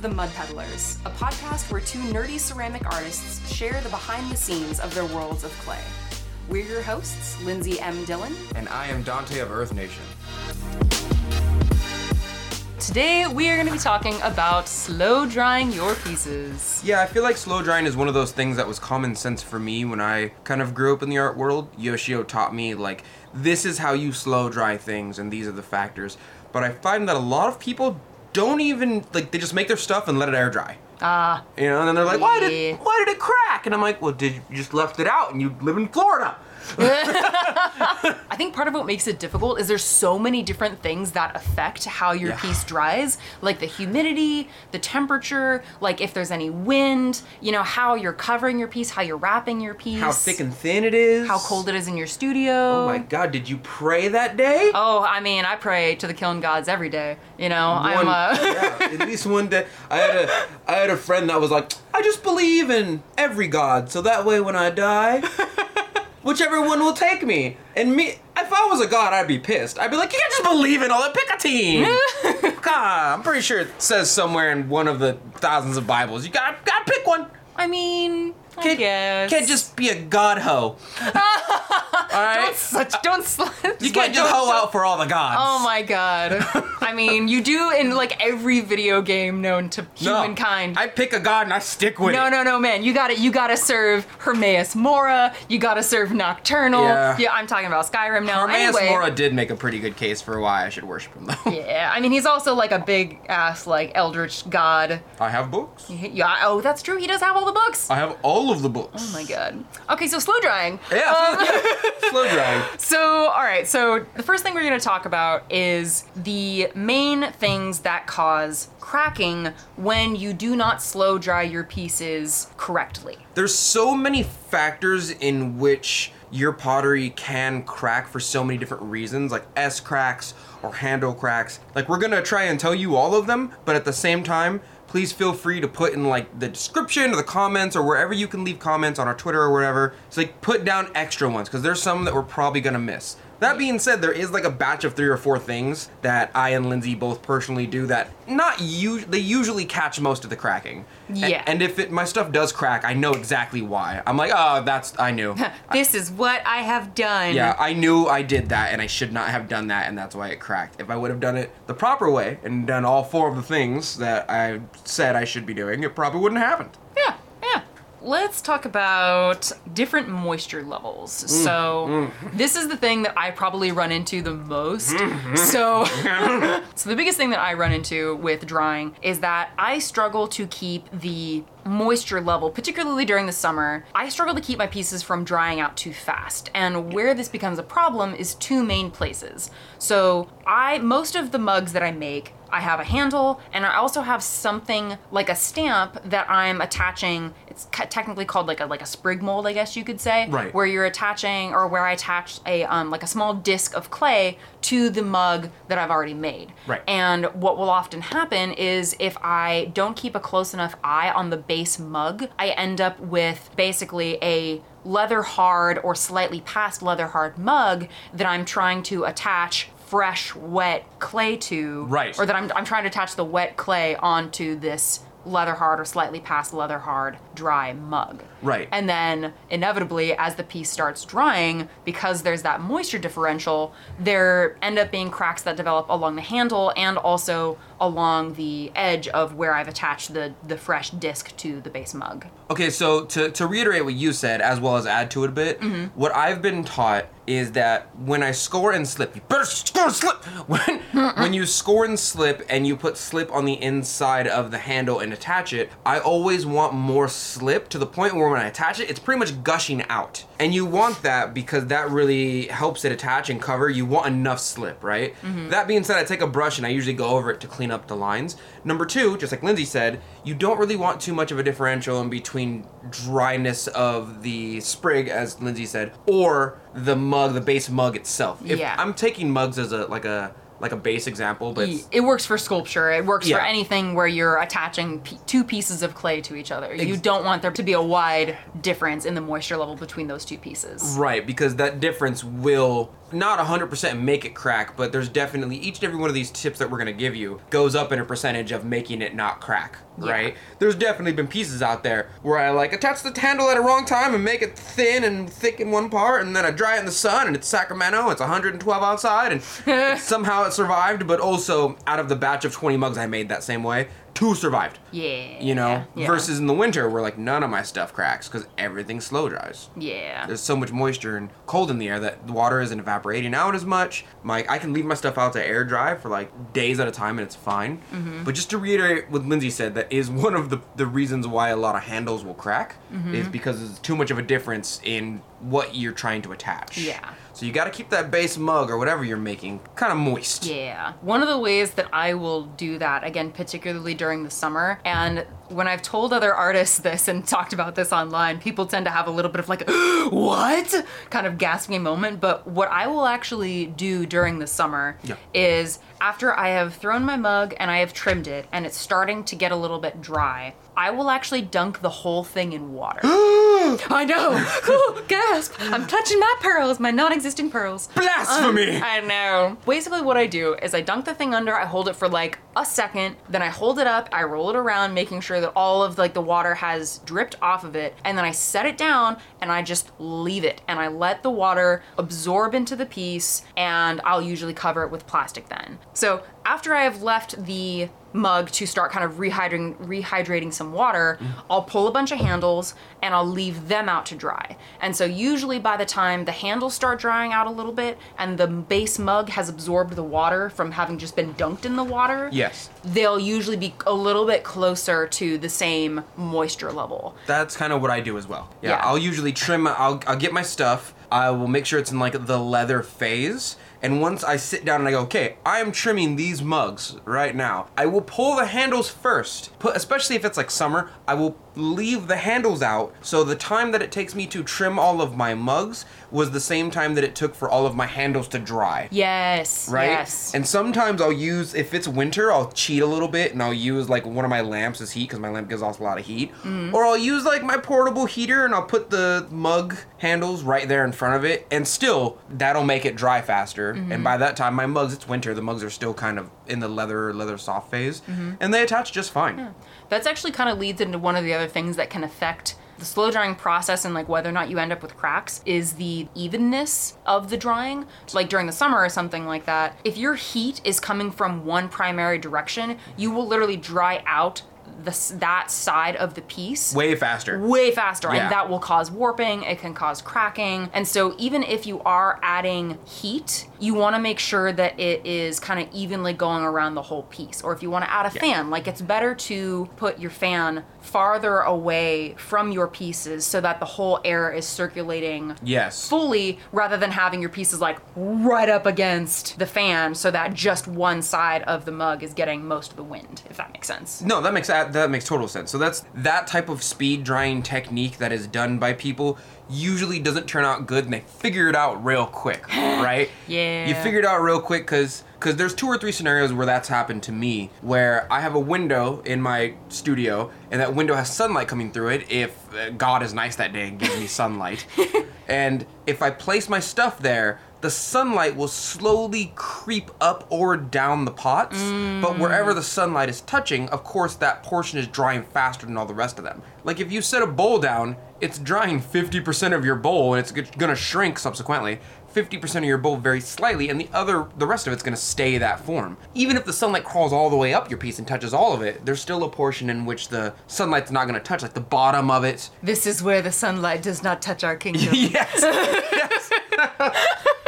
The Mud Peddlers, a podcast where two nerdy ceramic artists share the behind the scenes of their worlds of clay. We're your hosts, Lindsey M. Dillon. And I am Donte of Earth Nation. Today we are going to be talking about slow drying your pieces. Yeah, I feel like slow drying is one of those things that was common sense for me when I kind of grew up in the art world. Yoshio taught me, like, this is how you slow dry things, and these are the factors. But I find that a lot of people don't even, like, they just make their stuff and let it air dry. Ah, You know, and then they're like, why did why did it crack? And I'm like, well, did you just left it out and you live in Florida? I think part of what makes it difficult is there's so many different things that affect how your Yeah. piece dries, like the humidity, the temperature, like if there's any wind, you know, how you're covering your piece, how you're wrapping your piece, How thick and thin it is. how cold it is in your studio. Oh my god, did you pray that day? Oh, I mean, I pray to the kiln gods every day. You know, I'm One- uh, yeah, at least one day. I had a I had a friend that was like, I just believe in every god, so that way when I die, whichever one will take me. And me, if I was a god, I'd be pissed. I'd be like, you can't just believe in all that. Pick a team. God, I'm pretty sure it says somewhere in one of the thousands of Bibles, you got got to pick one. I mean, Can't, guess. can't just be a god hoe. all right, don't such don't sl- you can't just hoe out for all the gods. Oh my god. I mean, you do in like every video game known to No, humankind. I pick a god and I stick with no, it. no, no, no, man. You got to You got to serve Hermaeus Mora. You got to serve Nocturnal. Yeah. I'm talking about Skyrim now. Hermaeus anyway, Mora did make a pretty good case for why I should worship him, though. Yeah, I mean, he's also like a big ass like eldritch god. I have books. Yeah. Oh, that's true. He does have all the books. I have all of the books. Oh my god. Okay, so slow drying. Yeah, Um, yeah. slow drying. So, all right. So, the first thing we're going to talk about is the main things that cause cracking when you do not slow dry your pieces correctly. There's so many factors in which your pottery can crack for so many different reasons, like S cracks or handle cracks. Like we're gonna try and tell you all of them, but at the same time, please feel free to put in like the description or the comments or wherever you can leave comments on our Twitter or whatever. So like put down extra ones because there's some that we're probably gonna miss. That being said, there is like a batch of three or four things that I and Lindsey both personally do that not you they usually catch most of the cracking. Yeah. And, if it my stuff does crack, I know exactly why. I'm like, oh, that's I knew. This is what I have done. yeah, I knew I did that, and I should not have done that, and that's why it cracked. If I would have done it the proper way and done all four of the things that I said I should be doing, it probably wouldn't have happened. Yeah. Let's talk about different moisture levels. Mm, So, this is the thing that I probably run into the most. So, so the biggest thing that I run into with drying is that I struggle to keep the moisture level, particularly during the summer. I struggle to keep my pieces from drying out too fast. And where this becomes a problem is two main places. So, I most of the mugs that I make I have a handle, and I also have something like a stamp that I'm attaching. It's technically called like a like a sprig mold, I guess you could say, Right. where you're attaching or where I attach a um, like a small disc of clay to the mug that I've already made. Right. And what will often happen is if I don't keep a close enough eye on the base mug, I end up with basically a leather hard or slightly past leather hard mug that I'm trying to attach fresh wet clay to Right. or that I'm, I'm trying to attach the wet clay onto this leather hard or slightly past leather hard dry mug Right. and then inevitably as the piece starts drying because there's that moisture differential there end up being cracks that develop along the handle and also along the edge of where i've attached the the fresh disc to the base mug Okay, so to, to reiterate what you said, as well as add to it a bit, mm-hmm. what I've been taught is that when I score and slip, you better score and slip. When when you score and slip and you put slip on the inside of the handle and attach it, I always want more slip to the point where when I attach it, it's pretty much gushing out. And you want that because that really helps it attach and cover. You want enough slip, right? Mm-hmm. That being said, I take a brush and I usually go over it to clean up the lines. Number two, just like Lindsey said, you don't really want too much of a differential in between dryness of the sprig, as Lindsey said, or the mug, the base mug itself. If Yeah. I'm taking mugs as a like a like a base example, but it works for sculpture it works for anything where you're attaching p- two pieces of clay to each other you don't want there to be a wide difference in the moisture level between those two pieces Right, because that difference will not 100% make it crack, but there's definitely each and every one of these tips that we're going to give you goes up in a percentage of making it not crack, Yeah. right? There's definitely been pieces out there where I like attach the handle at a wrong time and make it thin and thick in one part, and then I dry it in the sun, and it's Sacramento, it's 112 outside, and somehow it survived, but also out of the batch of 20 mugs I made that same way, two survived. Yeah. You know, Yeah. versus in the winter where like none of my stuff cracks because everything slow dries Yeah. there's so much moisture and cold in the air that the water isn't evaporating out as much. My I can leave my stuff out to air dry for like days at a time and it's fine. Mm-hmm. But just to reiterate what Lindsey said, that is one of the, the reasons why a lot of handles will crack Mm-hmm. is because there's too much of a difference in what you're trying to attach. Yeah. So you got to keep that base mug or whatever you're making kind of moist. Yeah. One of the ways that I will do that, again, particularly during the summer, and when I've told other artists this and talked about this online, people tend to have a little bit of like, what? Kind of gasping moment. But what I will actually do during the summer Yeah. is after I have thrown my mug and I have trimmed it and it's starting to get a little bit dry, I will actually dunk the whole thing in water. I know. Gasp. I'm touching my pearls, my non existing pearls. Blasphemy! Um, I know. Basically, what I do is I dunk the thing under, I hold it for like a second, then I hold it up, I roll it around, making sure that all of like the water has dripped off of it, and then I set it down and I just leave it and I let the water absorb into the piece, and I'll usually cover it with plastic then. So after I have left the mug to start kind of rehydrating rehydrating some water, I'll pull a bunch of handles and I'll leave them out to dry. And so usually by the time the handles start drying out a little bit and the base mug has absorbed the water from having just been dunked in the water, Yes. they'll usually be a little bit closer to the same moisture level. That's kind of what I do as well. Yeah, Yeah. I'll usually trim. I'll I'll get my stuff. I will make sure it's in like the leather phase. And once I sit down and I go, okay, I am trimming these mugs right now. I will pull the handles first. Put, especially if it's like summer, I will leave the handles out. So the time that it takes me to trim all of my mugs was the same time that it took for all of my handles to dry Yes. right? Yes. And sometimes I'll use if it's winter, I'll cheat a little bit and I'll use like one of my lamps as heat because my lamp gives off a lot of heat. Mm-hmm. Or I'll use like my portable heater and I'll put the mug handles right there in front of it, and still that'll make it dry faster. Mm-hmm. And by that time, my mugs, it's winter, the mugs are still kind of in the leather leather soft phase, Mm-hmm. and they attach just fine. That's actually kind of leads into one of the other things that can affect the slow drying process and like whether or not you end up with cracks is the evenness of the drying. Like during the summer or something like that, if your heat is coming from one primary direction, you will literally dry out the that side of the piece Way faster. way faster Yeah. and that will cause warping it can cause cracking and so even if you are adding heat you want to make sure that it is kind of evenly going around the whole piece or if you want to add a fan like it's better to put your fan farther away from your pieces so that the whole air is circulating Yes. fully rather than having your pieces like right up against the fan so that just one side of the mug is getting most of the wind if that makes sense No, that makes that, that makes total sense. So that's that type of speed drying technique that is done by people usually doesn't turn out good, and they figure it out real quick, right? Yeah. You figure it out real quick because because there's two or three scenarios where that's happened to me, where I have a window in my studio, and that window has sunlight coming through it. If uh, God is nice that day and gives me sunlight, and if I place my stuff there. The sunlight will slowly creep up or down the pots, but mm. wherever the sunlight is touching, of course, that portion is drying faster than all the rest of them. Like if you set a bowl down, it's drying 50% of your bowl and it's gonna shrink subsequently. 50% of your bowl very slightly and the other the rest of it's going to stay that form. Even if the sunlight crawls all the way up your piece and touches all of it, there's still a portion in which the sunlight's not going to touch like the bottom of it. this is where the sunlight does not touch our kingdom yes. yes.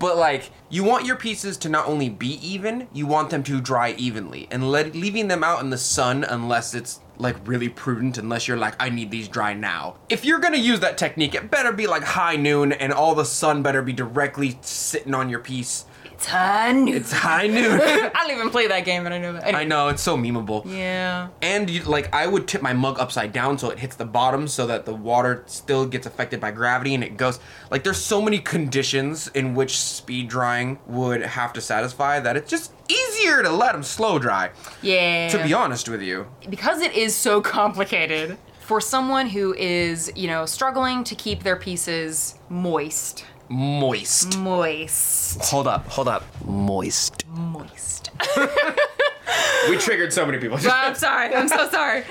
but like you want your pieces to not only be even, you want them to dry evenly and let leaving them out in the sun unless it's like really prudent unless you're like I need these dry now. If you're to use that technique, it better be like high noon and all the sun better be directly sitting on your piece. It's high noon. It's high noon. I don't even play that game, and I know that. Anyway. I know it's so memeable. Yeah. And you, like I would tip my mug upside down so it hits the bottom so that the water still gets affected by gravity and it goes like there's so many conditions in which speed drying would have to satisfy that it's just easier to let them slow dry. Yeah. To be honest with you. because it is so complicated for someone who is, you know, struggling to keep their pieces moist moist. Moist. Hold up, hold up. Moist. Moist. We triggered so many people. I'm sorry. I'm so sorry.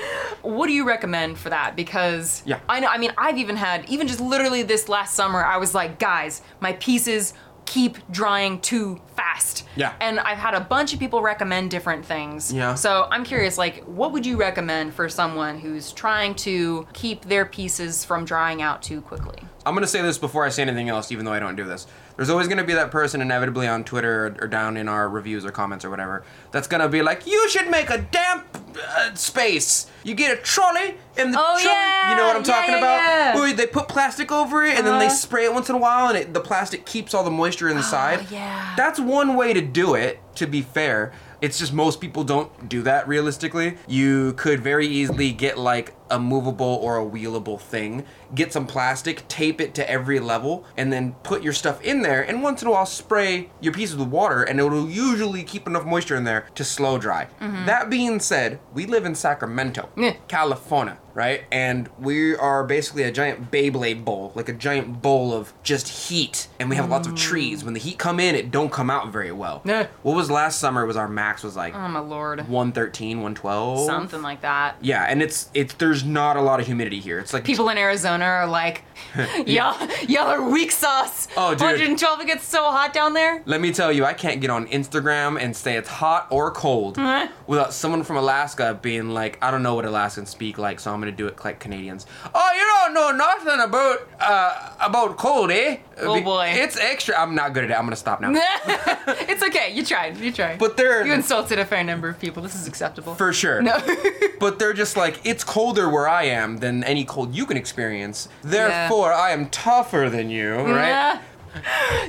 What do you recommend for that? Because Yeah. I know. I mean, I've even had even just literally this last summer. I was like, guys, my pieces keep drying too fast. Yeah. And I've had a bunch of people recommend different things. Yeah. So I'm curious, like, what would you recommend for someone who's trying to keep their pieces from drying out too quickly? I'm gonna say this before I say anything else, even though I don't do this. There's always gonna be that person inevitably on Twitter or, or down in our reviews or comments or whatever that's gonna be like, "You should make a damp uh, space. You get a trolley and the Oh, trolley, yeah, you know what I'm yeah, talking yeah, about? They put plastic over it and then they Uh-huh. spray it once in a while and it, the plastic keeps all the moisture inside. Oh, yeah. That's one way to do it. To be fair, it's just most people don't do that realistically. You could very easily get like a movable or a wheelable thing, get some plastic, tape it to every level, and then put your stuff in there. And once in a while, spray your pieces with water, and it'll usually keep enough moisture in there to slow dry. Mm-hmm. That being said, we live in Sacramento, Yeah. California, right? And we are basically a giant Beyblade bowl, like a giant bowl of just heat. And we have lots of trees. Mm. When the heat come in, it don't come out very well. Yeah. What was last summer? Was our max was like Oh my lord. 113, 112? Something like that. Yeah, and it's it's there's not a lot of humidity here. It's like People in Arizona are like, y'all, y'all are weak sauce. Oh, dude. 112, it gets so hot down there. Let me tell you, I can't get on Instagram and say it's hot or cold without someone from Alaska being like, I don't know what Alaskans speak like, so I'm gonna do it like Canadians. Oh, you don't know nothing about uh about cold, eh? Oh, boy. It's extra. I'm not good at it. I'm gonna stop now. it's okay. You tried. You tried. But they're you insulted a fair number of people. This is acceptable. for sure. no. But they're just like, it's colder where I am than any cold you can experience. Therefore, I am tougher than you, right?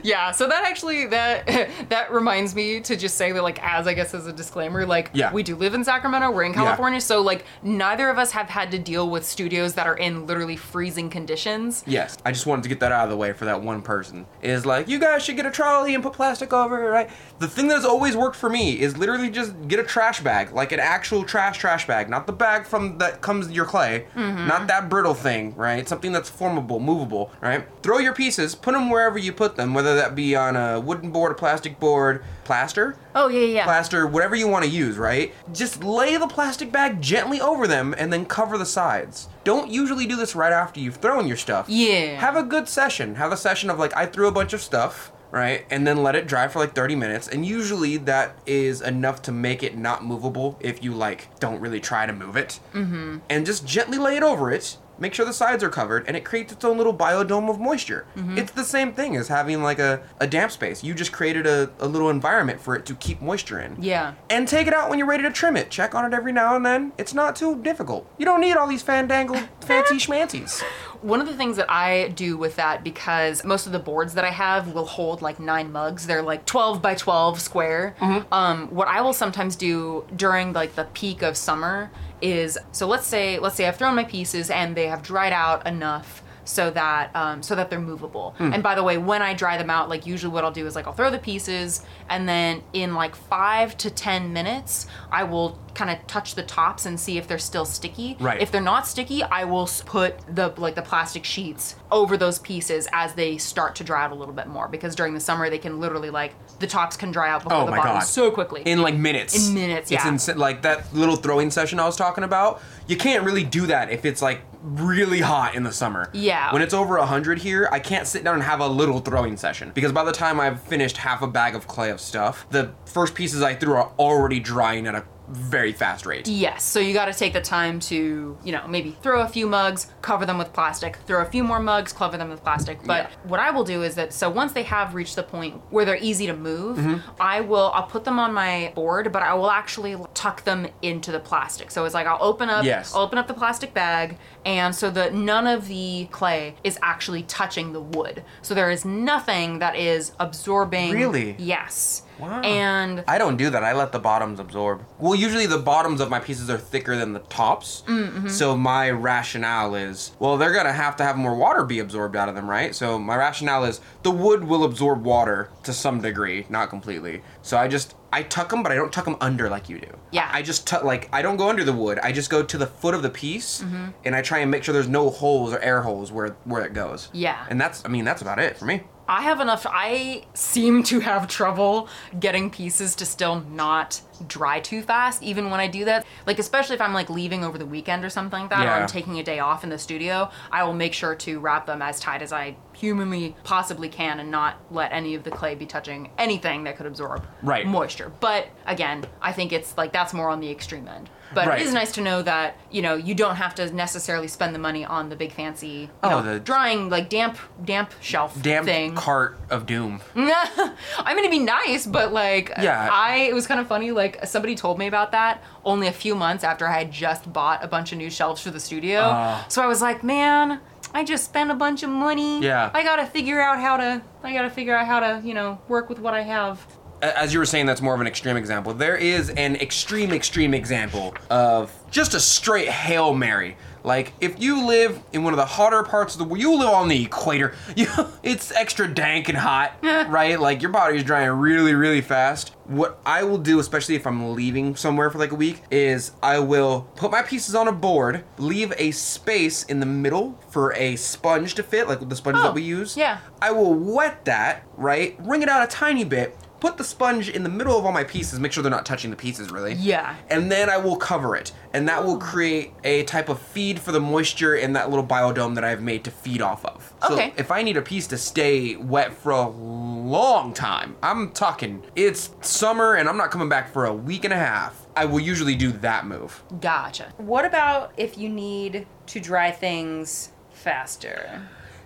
Yeah. Yeah, so that actually that that reminds me to just say that like as I guess as a disclaimer, like Yeah. we do live in Sacramento, we're in Yeah. California, so like neither of us have had to deal with studios that are in literally freezing conditions. Yes, I just wanted to get that out of the way for that one person. Is like, you guys should get a trolley and put plastic over it, right? The thing that's always worked for me is literally just get a trash bag, like an actual trash trash bag, not the bag from that comes your clay, mm-hmm. not that brittle thing, right? Something that's formable, movable, right? Throw your pieces, put them wherever you put them, whether that be on a wooden board, a plastic board, plaster, Oh yeah, yeah. plaster, whatever you want to use, right? Just lay the plastic bag gently over them and then cover the sides. Don't usually do this right after you've thrown your stuff. Yeah. Have a good session. Have a session of like, I threw a bunch of stuff, right? And then let it dry for like 30 minutes. And usually that is enough to make it not movable if you like don't really try to move it. Mm-hmm. And just gently lay it over it. Make sure the sides are covered, and it creates its own little biodome of moisture. Mm-hmm. It's the same thing as having like a, a damp space. You just created a, a little environment for it to keep moisture in. Yeah. And take it out when you're ready to trim it. Check on it every now and then. It's not too difficult. You don't need all these fandangled fancy schmancies. One of the things that I do with that because most of the boards that I have will hold like nine mugs. They're like 12 by 12 square. Um, what I will sometimes do during like the peak of summer is so let's say let's say I've thrown my pieces and they have dried out enough so that um, so that they're movable. And by the way, when I dry them out, like usually what I'll do is like I'll throw the pieces and then in like five to ten minutes, I will kind of touch the tops and see if they're still sticky. Right. If they're not sticky, I will put the like the plastic sheets over those pieces as they start to dry out a little bit more because during the summer they can literally like the tops can dry out before Oh the bottom God. so quickly. In like minutes. In minutes, It's yeah. insane. Like that little throwing session I was talking about. You can't really do that if it's like really hot in the summer. Yeah. When it's over 100 here, I can't sit down and have a little throwing session because by the time I've finished half a bag of clay of stuff, the first pieces I threw are already drying at a very fast rate. Yes, so you got to take the time to, you know, maybe throw a few mugs, cover them with plastic, throw a few more mugs, cover them with plastic. But Yeah. what I will do is that so once they have reached the point where they're easy to move, Mm-hmm. I will I'll put them on my board, but I will actually tuck them into the plastic. So it's like I'll open up Yes. I'll open up the plastic bag and so that none of the clay is actually touching the wood. So there is nothing that is absorbing Really? Yes. Wow. And I don't do that. I let the bottoms absorb. Well, usually the bottoms of my pieces are thicker than the tops. Mm-hmm. So my rationale is, well, they're gonna have to have more water be absorbed out of them, right? So my rationale is the wood will absorb water to some degree, not completely. So I just I tuck them, but I don't tuck them under like you do. Yeah. I just tuck like I don't go under the wood. I just go to the foot of the piece, Mm-hmm. and I try and make sure there's no holes or air holes where where it goes. Yeah. And that's I mean that's about it for me. I have enough. I seem to have trouble getting pieces to still not dry too fast, even when I do that. Like, especially if I'm like leaving over the weekend or something like that, or I'm taking a day off in the studio, I will make sure to wrap them as tight as I humanly possibly can and not let any of the clay be touching anything that could absorb Right. moisture. But again, I think it's like that's more on the extreme end. But Right. it is nice to know that, you know, you don't have to necessarily spend the money on the big fancy, you Oh, know, the- drying like damp damp shelf damp thing. cart of doom. I mean, it'd be nice, but like, Yeah. I it was kind of funny. Like, somebody told me about that only a few months after I had just bought a bunch of new shelves for the studio. Ah. so I was like, man, I just spent a bunch of money. Yeah. I gotta figure out how to. I gotta figure out how to, you know, work with what I have. As you were saying, that's more of an extreme example. There is an extreme, extreme example of just a straight Hail Mary. Like, if you live in one of the hotter parts of the world, you live on the equator, you, it's extra dank and hot, right? Like, your body's drying really, really fast. What I will do, especially if I'm leaving somewhere for like a week, is I will put my pieces on a board, leave a space in the middle for a sponge to fit, like the sponges Oh, that we use. yeah. I will wet that, right? Wring it out a tiny bit, put the sponge in the middle of all my pieces, make sure they're not touching the pieces really. Yeah. And then I will cover it. And that will create a type of feed for the moisture in that little biodome that I've made to feed off of. So Okay. if I need a piece to stay wet for a long time, I'm talking it's summer and I'm not coming back for a week and a half. I will usually do that move. Gotcha. What about if you need to dry things faster?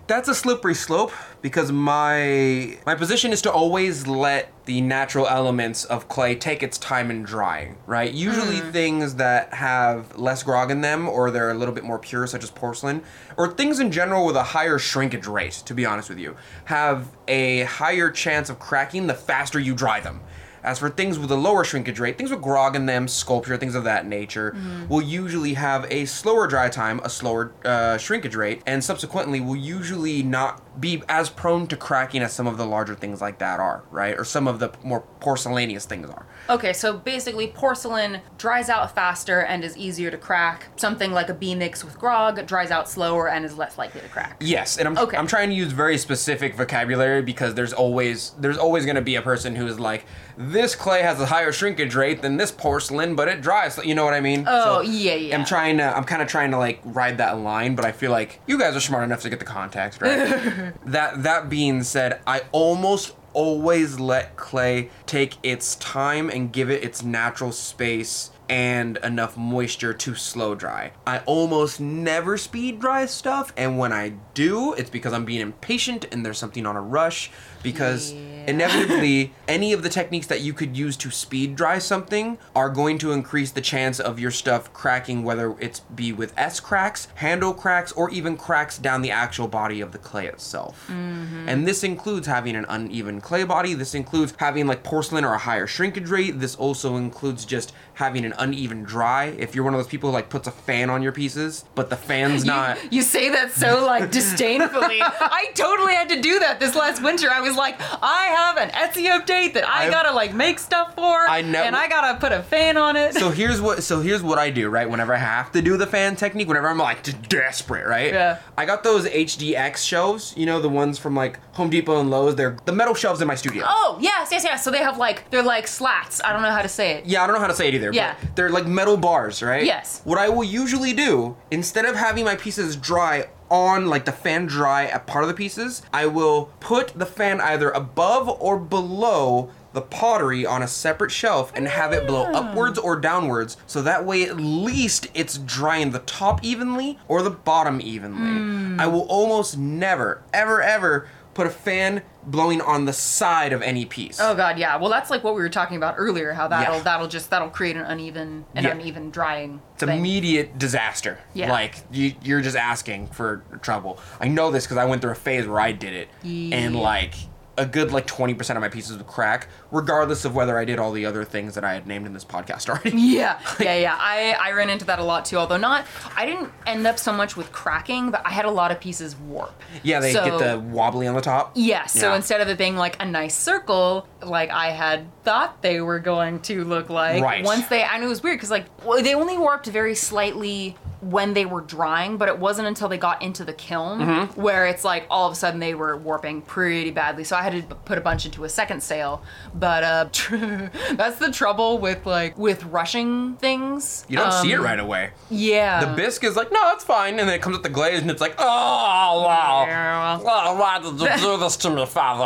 That's a slippery slope because my my position is to always let the natural elements of clay take its time in drying, right? Usually hmm. things that have less grog in them or they're a little bit more pure such as porcelain or things in general with a higher shrinkage rate, to be honest with you, have a higher chance of cracking the faster you dry them. As for things with a lower shrinkage rate, things with grog in them, sculpture, things of that nature, will usually have a slower dry time, a slower uh, shrinkage rate, and subsequently will usually not be as prone to cracking as some of the larger things like that are, right? Or some of the more porcelaneous things are. Okay, so basically, porcelain dries out faster and is easier to crack. Something like a B mix with grog dries out slower and is less likely to crack. Yes, and I'm, Okay. I'm trying to use very specific vocabulary because there's always there's always going to be a person who's like this clay has a higher shrinkage rate than this porcelain, but it dries. You know what I mean? Oh, yeah, yeah. I'm trying to I'm kind of trying to like ride that line, but I feel like you guys are smart enough to get the context right. that that being said, I almost always let clay take its time and give it its natural space and enough moisture to slow dry. I almost never speed dry stuff, and when I do, it's because I'm being impatient and there's something on a rush. Because Yeah. inevitably, any of the techniques that you could use to speed dry something are going to increase the chance of your stuff cracking, whether it's be with S cracks, handle cracks, or even cracks down the actual body of the clay itself. Mm-hmm. And this includes having an uneven clay body. This includes having like porcelain or a higher shrinkage rate. This also includes just having an uneven dry. If you're one of those people who like puts a fan on your pieces, but the fan's not. You, you say that so like disdainfully. I totally had to do that this last winter. I was like, I have an Etsy update that I I've- gotta like make stuff for, I know- and I gotta put a fan on it. so here's what so here's what I do, right? Whenever I have to do the fan technique, whenever I'm like just desperate, right? Yeah. I got those HDX shelves, you know, the ones from like Home Depot and Lowe's. They're the metal shelves in my studio. oh yes, yes, yes. So they have like they're like slats. I don't know how to say it. Yeah, I don't know how to say it either. Yeah. But they're like metal bars, right? Yes. What I will usually do, instead of having my pieces dry on like the fan dry at part of the pieces, I will put the fan either above or below the pottery on a separate shelf and have it blow Ah. upwards or downwards so that way at least it's drying the top evenly or the bottom evenly. Hmm. I will almost never, ever, ever put a fan blowing on the side of any piece. Oh god, yeah. Well, that's like what we were talking about earlier. How that'll Yeah. that'll just that'll create an uneven an Yeah. uneven drying. It's thing. immediate disaster. Yeah. Like you, you're just asking for trouble. I know this because I went through a phase where I did it, yeah. and like a good like 20% of my pieces would crack, regardless of whether I did all the other things that I had named in this podcast already. Yeah, yeah, yeah. I, I ran into that a lot too. Although not, I didn't end up so much with cracking, but I had a lot of pieces warp. yeah, they So- get the wobbly on the top. Yeah, so Yeah. instead of it being like a nice circle, like I had thought they were going to look like, Right. once they, I know it was weird because like they only warped very slightly when they were drying, but it wasn't until they got into the kiln Mm-hmm. where it's like all of a sudden they were warping pretty badly. So I had to put a bunch into a second sale. But uh, that's the trouble with like with rushing things. You don't see it Um, right away. Yeah. The bisque is like, no, it's fine, and then it comes with the glaze, and it's like, oh wow, Yeah. oh, why did you do this to me, father?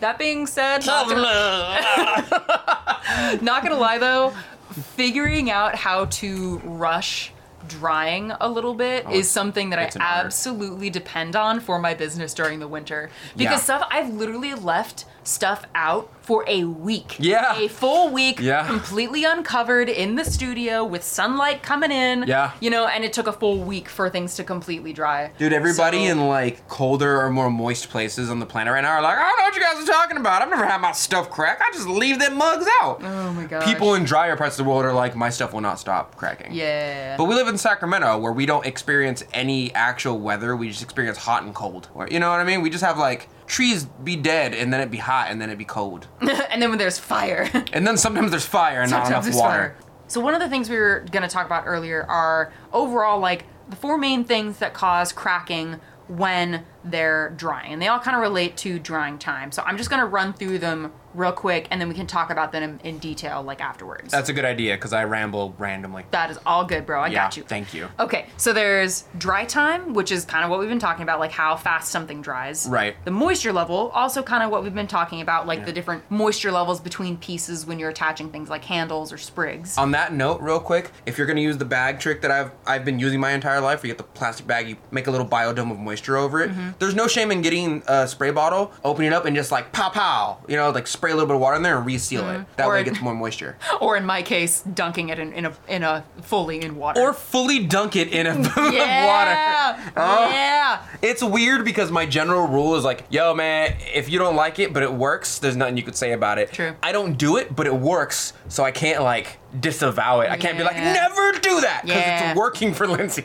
That being said, not gonna, not gonna lie though, figuring out how to rush drying a little bit is something that I Oh, absolutely depend on for my business during the winter. Because Yeah. stuff I've literally left stuff out for a week. Yeah. A full week Yeah. completely uncovered in the studio with sunlight coming in. Yeah. You know, and it took a full week for things to completely dry. Dude, everybody So- in like colder or more moist places on the planet right now are like, I don't know what you guys are talking about. I've never had my stuff crack. I just leave them mugs out. Oh my god. People in drier parts of the world are like, my stuff will not stop cracking. Yeah. But we live in Sacramento where we don't experience any actual weather. We just experience hot and cold. Or- You know what I mean? We just have like trees be dead and then it be hot and then it be cold. and then when there's fire. And then sometimes there's fire and not Sometimes enough there's water. fire. So one of the things we were going to talk about earlier are overall like the four main things that cause cracking when they're drying. And they all kind of relate to drying time. So I'm just going to run through them real quick and then we can talk about them in, in detail like afterwards. That's a good idea because I ramble randomly. that is all good, bro. I yeah, got you. Thank you. Okay, so there's dry time, which is kind of what we've been talking about, like how fast something dries. Right. The moisture level, also kind of what we've been talking about, like the different moisture levels between pieces when you're attaching things like handles or sprigs. On that note, real quick, if you're gonna use the bag trick that I've I've been using my entire life, where you get the plastic bag, you make a little biodome of moisture over it. Mm-hmm. Mm-hmm. There's no shame in getting a spray bottle, opening it up, and just like pow pow, you know, like spray a little bit of water in there and reseal it. Mm-hmm. That Or way it- it gets more moisture. or in my case, dunking it in, in a in a fully in water. Or fully dunk it in a yeah, water. Oh. yeah. It's weird because my general rule is like, yo, man, if you don't like it but it works, there's nothing you could say about it. True. I don't do it, but it works, so I can't like disavow it. I can't be like, Yeah. never do that because Yeah. it's working for Lindsey.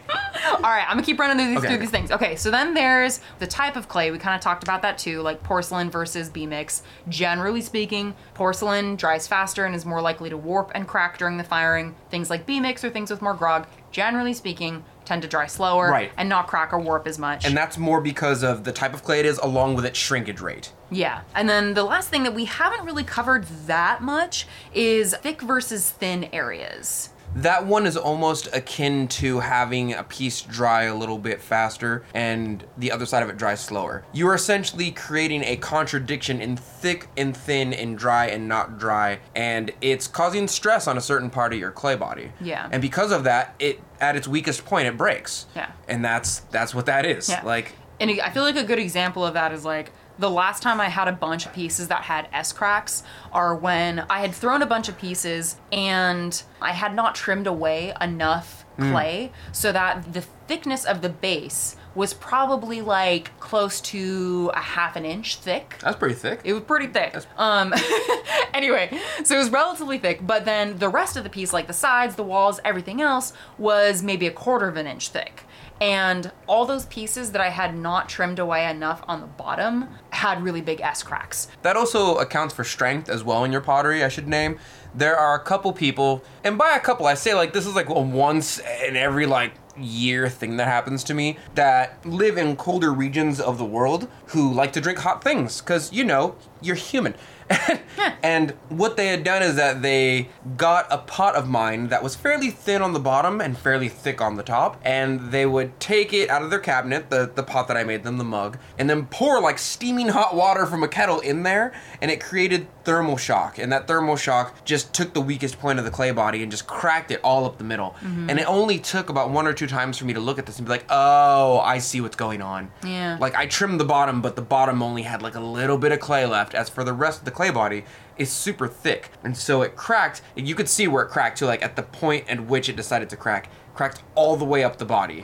All right, I'm gonna keep running through these, Okay, through these things. Okay, so then there's the type of clay. We kind of talked about that too, like porcelain versus B mix. Generally speaking, porcelain dries faster and is more likely to warp and crack during the firing. Things like B mix or things with more grog, generally speaking, tend to dry slower Right. and not crack or warp as much. And that's more because of the type of clay it is, along with its shrinkage rate. Yeah. And then the last thing that we haven't really covered that much is thick versus thin areas. That one is almost akin to having a piece dry a little bit faster and the other side of it dry slower. You are essentially creating a contradiction in thick and thin and dry and not dry, and it's causing stress on a certain part of your clay body. Yeah. And because of that, it at its weakest point it breaks. Yeah. And that's that's what that is. Yeah. Like And I feel like a good example of that is like the last time I had a bunch of pieces that had S cracks are when I had thrown a bunch of pieces and I had not trimmed away enough Mm. clay so that the thickness of the base was probably like close to a half an inch thick. that's pretty thick. It was pretty thick. Um, anyway, so it was relatively thick, but then the rest of the piece, like the sides, the walls, everything else, was maybe a quarter of an inch thick. And all those pieces that I had not trimmed away enough on the bottom had really big S cracks. That also accounts for strength as well in your pottery, I should name. There are a couple people, and by a couple, I say like this is like a once in every like year thing that happens to me that live in colder regions of the world who like to drink hot things because you know you're human. and what they had done is that they got a pot of mine that was fairly thin on the bottom and fairly thick on the top, and they would take it out of their cabinet, the, the pot that I made them, the mug, and then pour like steaming hot water from a kettle in there, and it created thermal shock. And that thermal shock just took the weakest point of the clay body and just cracked it all up the middle. Mm-hmm. And it only took about one or two times for me to look at this and be like, oh, I see what's going on. Yeah. Like I trimmed the bottom, but the bottom only had like a little bit of clay left. As for the rest of the clay body, is super thick, and so it cracked. And you could see where it cracked too, like at the point at which it decided to crack, cracked all the way up the body.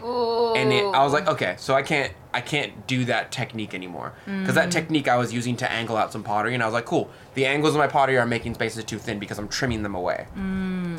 And it, I was like, okay, so I can't, I can't do that technique anymore because that technique I was using to angle out some pottery, and I was like, cool, the angles of my pottery are making spaces too thin because I'm trimming them away.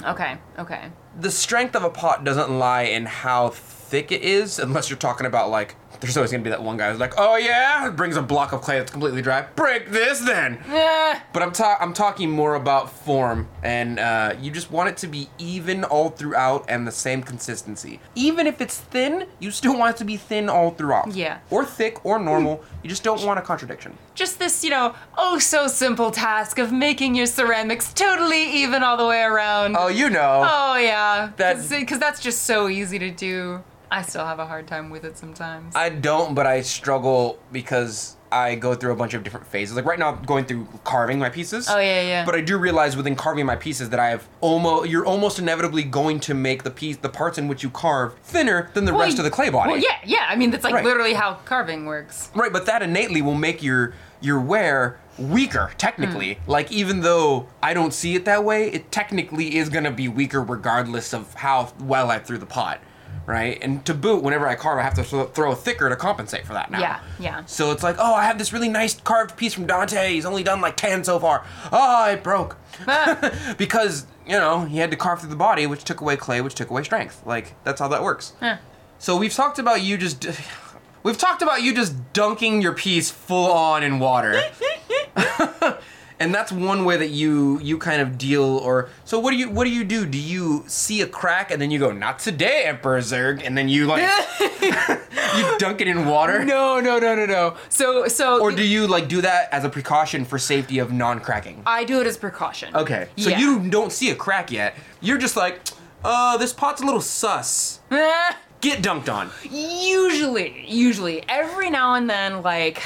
Okay, okay. The strength of a pot doesn't lie in how thick it is, unless you're talking about like there's always gonna be that one guy who's like, oh yeah, brings a block of clay that's completely dry. Break this then. Yeah. But I'm ta- I'm talking more about form, and uh, you just want it to be even all throughout and the same consistency. Even if it's thin, you still want it to be thin all throughout. Yeah. Or thick or normal. You just don't want a contradiction. Just this, you know, oh so simple task of making your ceramics totally even all the way around. Oh, you know. Oh yeah, That- because that's just so easy to do. I still have a hard time with it sometimes. I don't, but I struggle because I go through a bunch of different phases. Like right now, I'm going through carving my pieces. Oh, yeah, yeah. But I do realize within carving my pieces that I have almost you're almost inevitably going to make the piece, the parts in which you carve, thinner than the Well, rest of the clay body. Well, yeah, yeah. I mean, that's like Right. literally how carving works. Right, but that innately will make your your wear weaker technically. Hmm. Like even though I don't see it that way, it technically is gonna be weaker regardless of how well I threw the pot. Right, and to boot, whenever I carve, I have to throw, throw a thicker to compensate for that now. Yeah, yeah. So it's like, oh, I have this really nice carved piece from Donte. He's only done like 10 so far. Oh, it broke. Ah. because, you know, he had to carve through the body, which took away clay, which took away strength. Like, that's how that works. Huh. So we've talked about you just. We've talked about you just dunking your piece full on in water. and that's one way that you you kind of deal or so what do you what do you do? Do you see a crack and then you go, not today, Emperor Zurg, and then you like you dunk it in water? No, no, no, no, no. So, so. Or do you like do that as a precaution for safety of non-cracking? I do it as precaution. Okay. So Yeah. you don't see a crack yet. You're just like, uh, this pot's a little sus. Get dunked on. usually, usually, every now and then, like,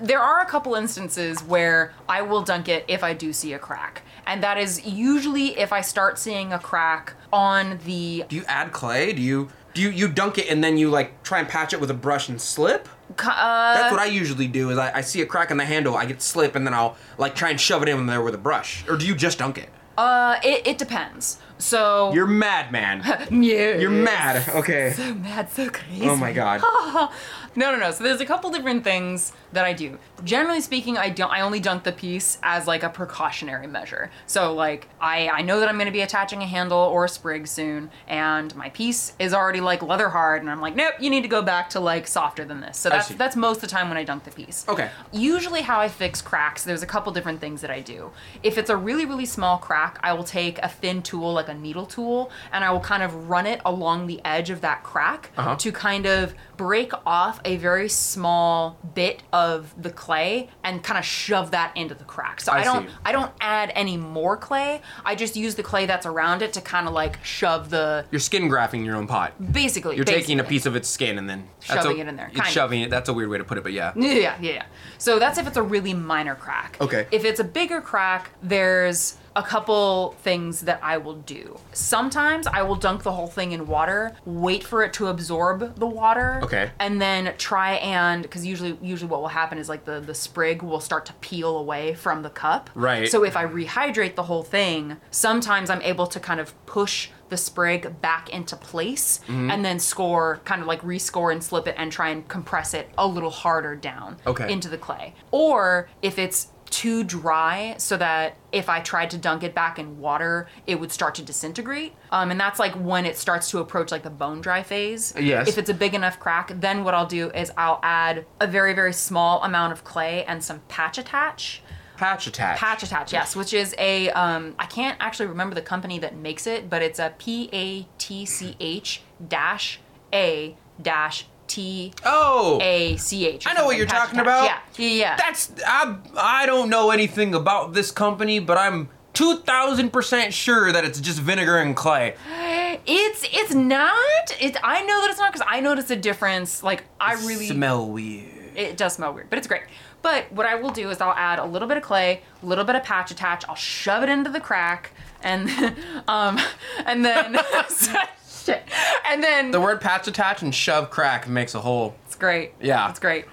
there are a couple instances where I will dunk it if I do see a crack. And that is usually if I start seeing a crack on the. Do you add clay? Do you do you, you dunk it and then you like try and patch it with a brush and slip? Uh, That's what I usually do. Is I, I see a crack in the handle, I get slip, and then I'll like try and shove it in there with a brush. Or do you just dunk it? uh, it, it depends. So. You're mad, man. yeah. You're mad. Okay. So mad, so crazy. Oh my god. No, no, no. So there's a couple different things that I do. Generally speaking, I don't. I only dunk the piece as like a precautionary measure. So like I I know that I'm going to be attaching a handle or a sprig soon, and my piece is already like leather hard, and I'm like, nope, you need to go back to like softer than this. So that's that's most of the time when I dunk the piece. Okay. Usually, how I fix cracks, there's a couple different things that I do. If it's a really, really small crack, I will take a thin tool, like a needle tool, and I will kind of run it along the edge of that crack Uh-huh. to kind of break off a very small bit of the clay and kind of shove that into the crack. So I I, don't see. I don't add any more clay. I just use the clay that's around it to kind of like shove the You're skin grafting your own pot. basically You're taking a piece of its skin and then Shoving a- it in there, It's kind of. shoving it. That's a weird way to put it, but yeah. Yeah, yeah, yeah. So that's if it's a really minor crack. Okay. If it's a bigger crack, there's a couple things that I will do. Sometimes I will dunk the whole thing in water, wait for it to absorb the water. Okay. And then try and because usually usually what will happen is like the the sprig will start to peel away from the cup. Right. So if I rehydrate the whole thing, sometimes I'm able to kind of push the sprig back into place Mm-hmm. and then score kind of like rescore and slip it and try and compress it a little harder down Okay. into the clay. Or if it's too dry so that if I tried to dunk it back in water, it would start to disintegrate. Um, and that's like when it starts to approach like the bone dry phase. Yes. If it's a big enough crack, then what I'll do is I'll add a very, very small amount of clay and some patch attach. Patch attach. Patch attach, yes, which is a um, I can't actually remember the company that makes it, but it's a P A T C H dash A dash T Oh. A C H. know what you're Patch talking attach. about. Yeah, yeah, yeah. That's I I don't know anything about this company, but I'm two thousand percent sure that it's just vinegar and clay. It's it's not. It I know that it's not because I noticed a difference. Like I really smell weird. it does smell weird, but it's great. But what I will do is I'll add a little bit of clay, a little bit of patch attach. I'll shove it into the crack, and um, and then shit, and then The word patch attach and shove crack makes a hole. it's great. Yeah. it's great.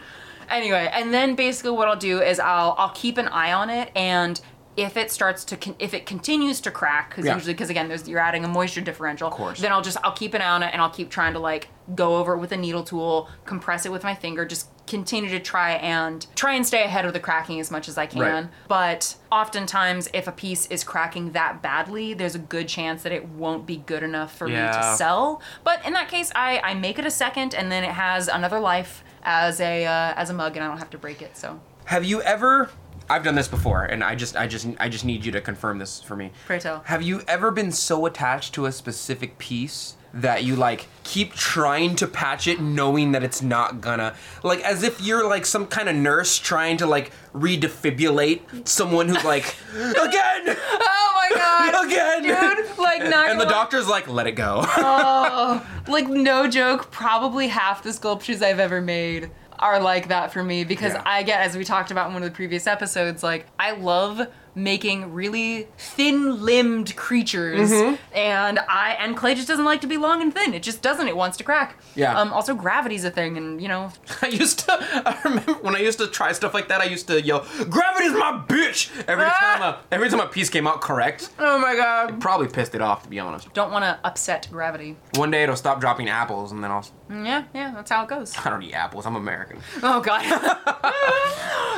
Anyway, and then basically what I'll do is I'll I'll keep an eye on it and. If it starts to, con- if it continues to crack, because Yeah. usually, because again, there's you're adding a moisture differential. Of course. Then I'll just, I'll keep an eye on it, and I'll keep trying to like go over it with a needle tool, compress it with my finger, just continue to try and try and stay ahead of the cracking as much as I can. Right. But oftentimes, if a piece is cracking that badly, there's a good chance that it won't be good enough for me to sell. But in that case, I, I make it a second, and then it has another life as a uh, as a mug, and I don't have to break it. So Have you ever? I've done this before, and I just, I just, I just need you to confirm this for me. Pray tell. Have you ever been so attached to a specific piece that you like keep trying to patch it, knowing that it's not gonna, like, as if you're like some kind of nurse trying to like redefibrillate someone who's like, again, Oh my god, again, dude! Like not and the doctor's like, let it go. oh, like no joke probably half the sculptures i've ever made are like that for me because Yeah. i get as we talked about in one of the previous episodes like i love making really thin limbed creatures Mm-hmm. and i and clay just doesn't like to be long and thin it just doesn't it wants to crack Yeah. um also gravity's a thing and you know I used to. I remember when I used to try stuff like that. I used to yell, "Gravity's my bitch!" every Ah! time. A, every time a piece came out correct. oh my god Probably pissed it off, to be honest. don't want to upset gravity One day it'll stop dropping apples, and then I'll. yeah yeah that's how it goes I don't eat apples. I'm American. Oh god.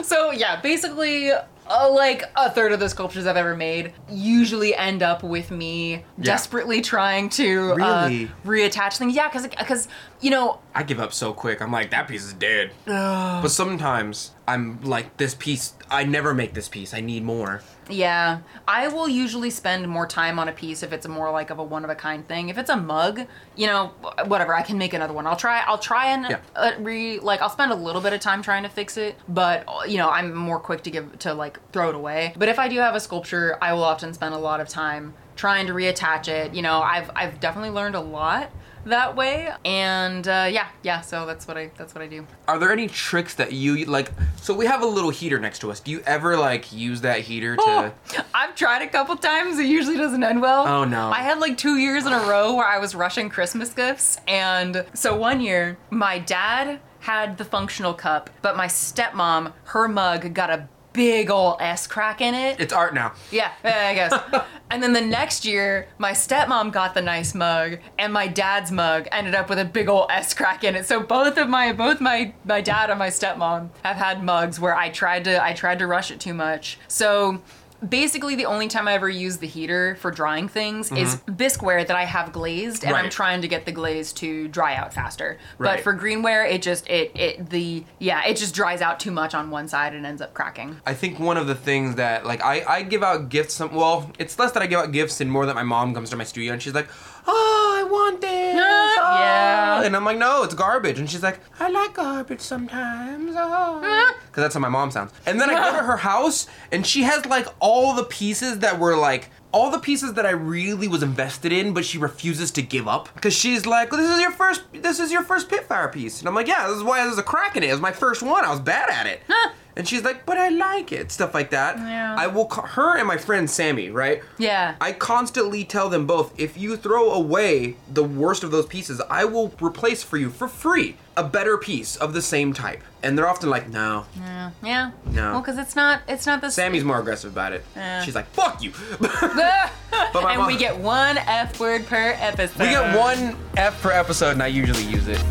so yeah, basically, uh, like a third of the sculptures I've ever made usually end up with me desperately trying to Really? uh, reattach things. Yeah, because because you know I give up so quick. I'm like, that piece is dead. But sometimes I'm like, this piece. I never make this piece. I need more. Yeah, I will usually spend more time on a piece if it's more like of a one of a kind thing. If it's a mug, you know, whatever, I can make another one. I'll try. I'll try and Yeah. uh, re like I'll spend a little bit of time trying to fix it, but you know, I'm more quick to give to like throw it away. But if I do have a sculpture, I will often spend a lot of time trying to reattach it. You know, I've I've definitely learned a lot that way, and uh, yeah, yeah. So that's what I that's what I do. Are there any tricks that you like? So we have a little heater next to us. Do you ever like use that heater to? Oh, I've tried a couple times. It usually doesn't end well. Oh, no. I had like two years in a row where I was rushing Christmas gifts, and so one year my dad had the functional cup, but my stepmom, her mug got a big ol' S crack in it. It's art now. Yeah, yeah, I guess. and then the next year, my stepmom got the nice mug, and my dad's mug ended up with a big old S crack in it. So both of my both my my dad and my stepmom have had mugs where I tried to I tried to rush it too much. So basically the only time I ever use the heater for drying things is mm-hmm. bisqueware that I have glazed and I'm trying to get the glaze to dry out faster. Right. But for greenware it just it it the yeah, it just dries out too much on one side and ends up cracking. I think one of the things that like I, I give out gifts some well it's less that I give out gifts and more that my mom comes to my studio and she's like oh I want this oh." Yeah. and I'm like no it's garbage and she's like I like garbage sometimes oh because that's how my mom sounds and then I go to her house and she has like all the pieces that were like all the pieces that I really was invested in, but she refuses to give up because she's like, "This is your first, this is your first Pitfire piece," and I'm like, "Yeah, this is why there's a crack in it. It was my first one. I was bad at it." And she's like, "But I like it." Stuff like that. Yeah. I will call her and my friend Sammy, right? Yeah. I constantly tell them both, if you throw away the worst of those pieces, I will replace for you for free a better piece of the same type. And they're often like, "No." Yeah. Yeah. No. Well, because it's not it's not the Sammy's more aggressive about it. Yeah. She's like, "Fuck you." and mom- we get one F word per episode. We get one F per episode, and I usually use it.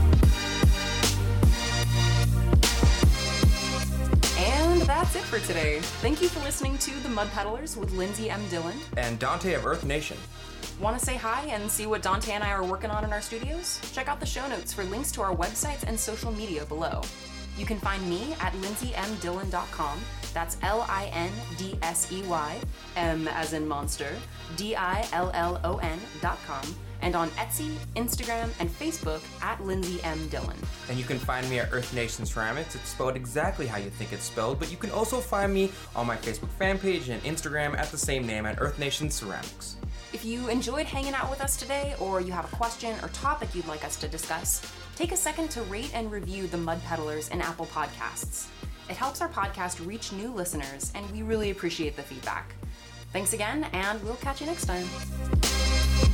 For today. Thank you for listening to The Mud Peddlers with Lindsey M. Dillon. And Donte of Earth Nation. Want to say hi and see what Donte and I are working on in our studios? Check out the show notes for links to our websites and social media below. You can find me at lindseymdillon.com. That's L I N D S E Y, M as in monster, D I L L O N.com, and on Etsy, Instagram, and Facebook at Lindsey M. Dillon. And you can find me at Earth Nation Ceramics. It's spelled exactly how you think it's spelled, but you can also find me on my Facebook fan page and Instagram at the same name at Earth Nation Ceramics. If you enjoyed hanging out with us today, or you have a question or topic you'd like us to discuss, take a second to rate and review the Mud Peddlers in Apple Podcasts. It helps our podcast reach new listeners, and we really appreciate the feedback. Thanks again, and we'll catch you next time.